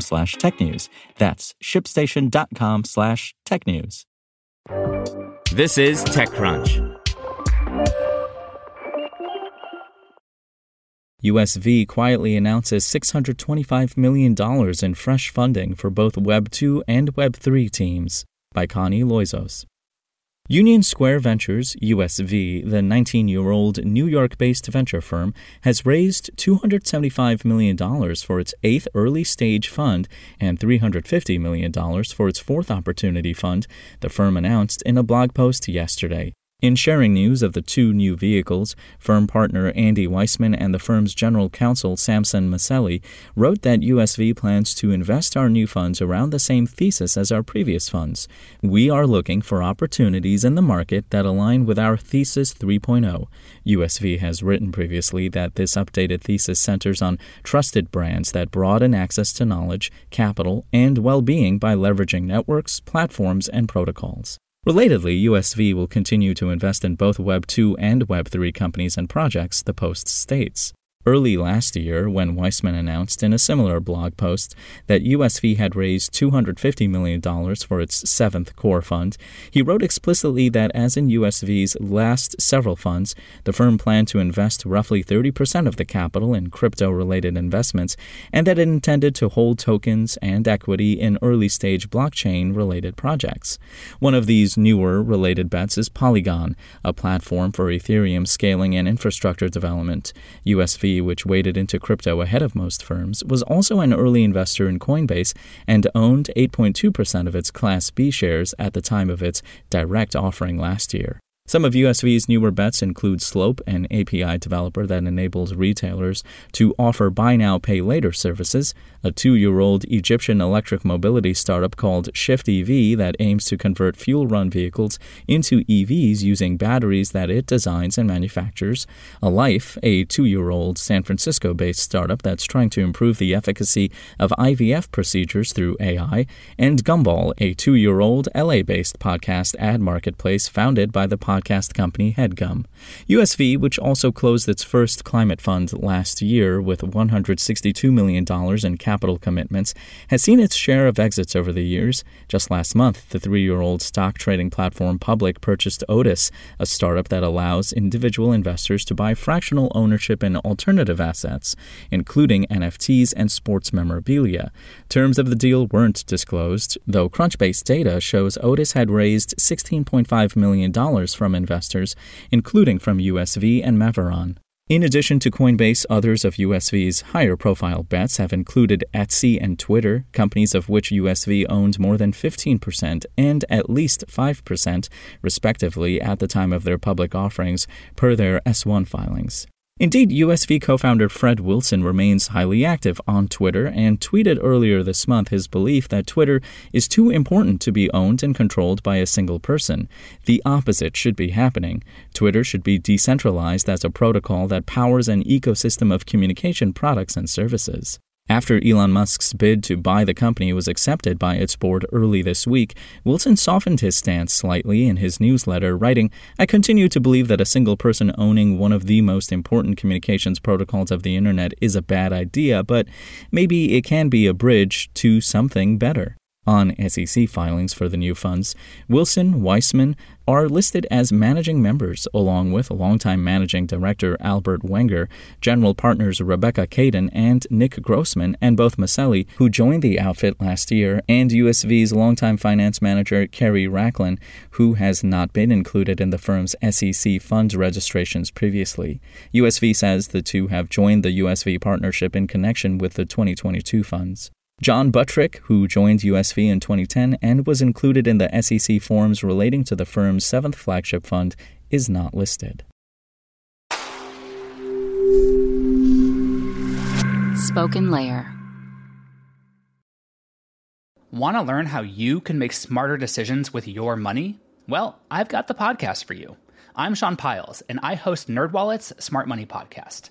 slash technews. That's shipstation.com slash technews. This is TechCrunch. USV quietly announces $625 million in fresh funding for both Web 2 and Web 3 teams by Connie Loizos. Union Square Ventures, USV, the 19 year old New York based venture firm, has raised $275 million for its eighth early stage fund and $350 million for its fourth opportunity fund, the firm announced in a blog post yesterday. In sharing news of the two new vehicles, firm partner Andy Weissman and the firm's general counsel Samson Mesele wrote that USV plans to invest our new funds around the same thesis as our previous funds. We are looking for opportunities in the market that align with our Thesis 3.0. USV has written previously that this updated thesis centers on trusted brands that broaden access to knowledge, capital, and well being by leveraging networks, platforms, and protocols. Relatedly, USV will continue to invest in both Web 2 and Web 3 companies and projects, the Post states. Early last year, when Weissman announced in a similar blog post that USV had raised $250 million for its seventh core fund, he wrote explicitly that, as in USV's last several funds, the firm planned to invest roughly 30% of the capital in crypto related investments and that it intended to hold tokens and equity in early stage blockchain related projects. One of these newer related bets is Polygon, a platform for Ethereum scaling and infrastructure development. USV which waded into crypto ahead of most firms, was also an early investor in Coinbase and owned 8.2% of its Class B shares at the time of its direct offering last year. Some of USV's newer bets include Slope, an API developer that enables retailers to offer buy now, pay later services, a two year old Egyptian electric mobility startup called Shift EV that aims to convert fuel run vehicles into EVs using batteries that it designs and manufactures, Alife, a two year old San Francisco based startup that's trying to improve the efficacy of IVF procedures through AI, and Gumball, a two year old LA based podcast ad marketplace founded by the podcast company HeadGum. USV, which also closed its first climate fund last year with $162 million in capital commitments, has seen its share of exits over the years. Just last month, the three year old stock trading platform Public purchased Otis, a startup that allows individual investors to buy fractional ownership in alternative assets, including NFTs and sports memorabilia. Terms of the deal weren't disclosed, though Crunchbase data shows Otis had raised $16.5 million from investors, including from USV and Maveron. In addition to Coinbase, others of USV's higher profile bets have included Etsy and Twitter, companies of which USV owned more than 15% and at least 5%, respectively, at the time of their public offerings, per their S1 filings. Indeed, USV co founder Fred Wilson remains highly active on Twitter and tweeted earlier this month his belief that Twitter is too important to be owned and controlled by a single person. The opposite should be happening. Twitter should be decentralized as a protocol that powers an ecosystem of communication products and services. After Elon Musk's bid to buy the company was accepted by its board early this week, Wilson softened his stance slightly in his newsletter, writing, I continue to believe that a single person owning one of the most important communications protocols of the internet is a bad idea, but maybe it can be a bridge to something better. On SEC filings for the new funds, Wilson, Weissman are listed as managing members, along with longtime managing director Albert Wenger, general partners Rebecca Kaden and Nick Grossman, and both Mesele, who joined the outfit last year, and USV's longtime finance manager Kerry Racklin, who has not been included in the firm's SEC fund registrations previously. USV says the two have joined the USV partnership in connection with the 2022 funds. John Buttrick, who joined USV in 2010 and was included in the SEC forms relating to the firm's seventh flagship fund, is not listed. Spoken Layer. Want to learn how you can make smarter decisions with your money? Well, I've got the podcast for you. I'm Sean Pyles, and I host NerdWallet's Smart Money Podcast.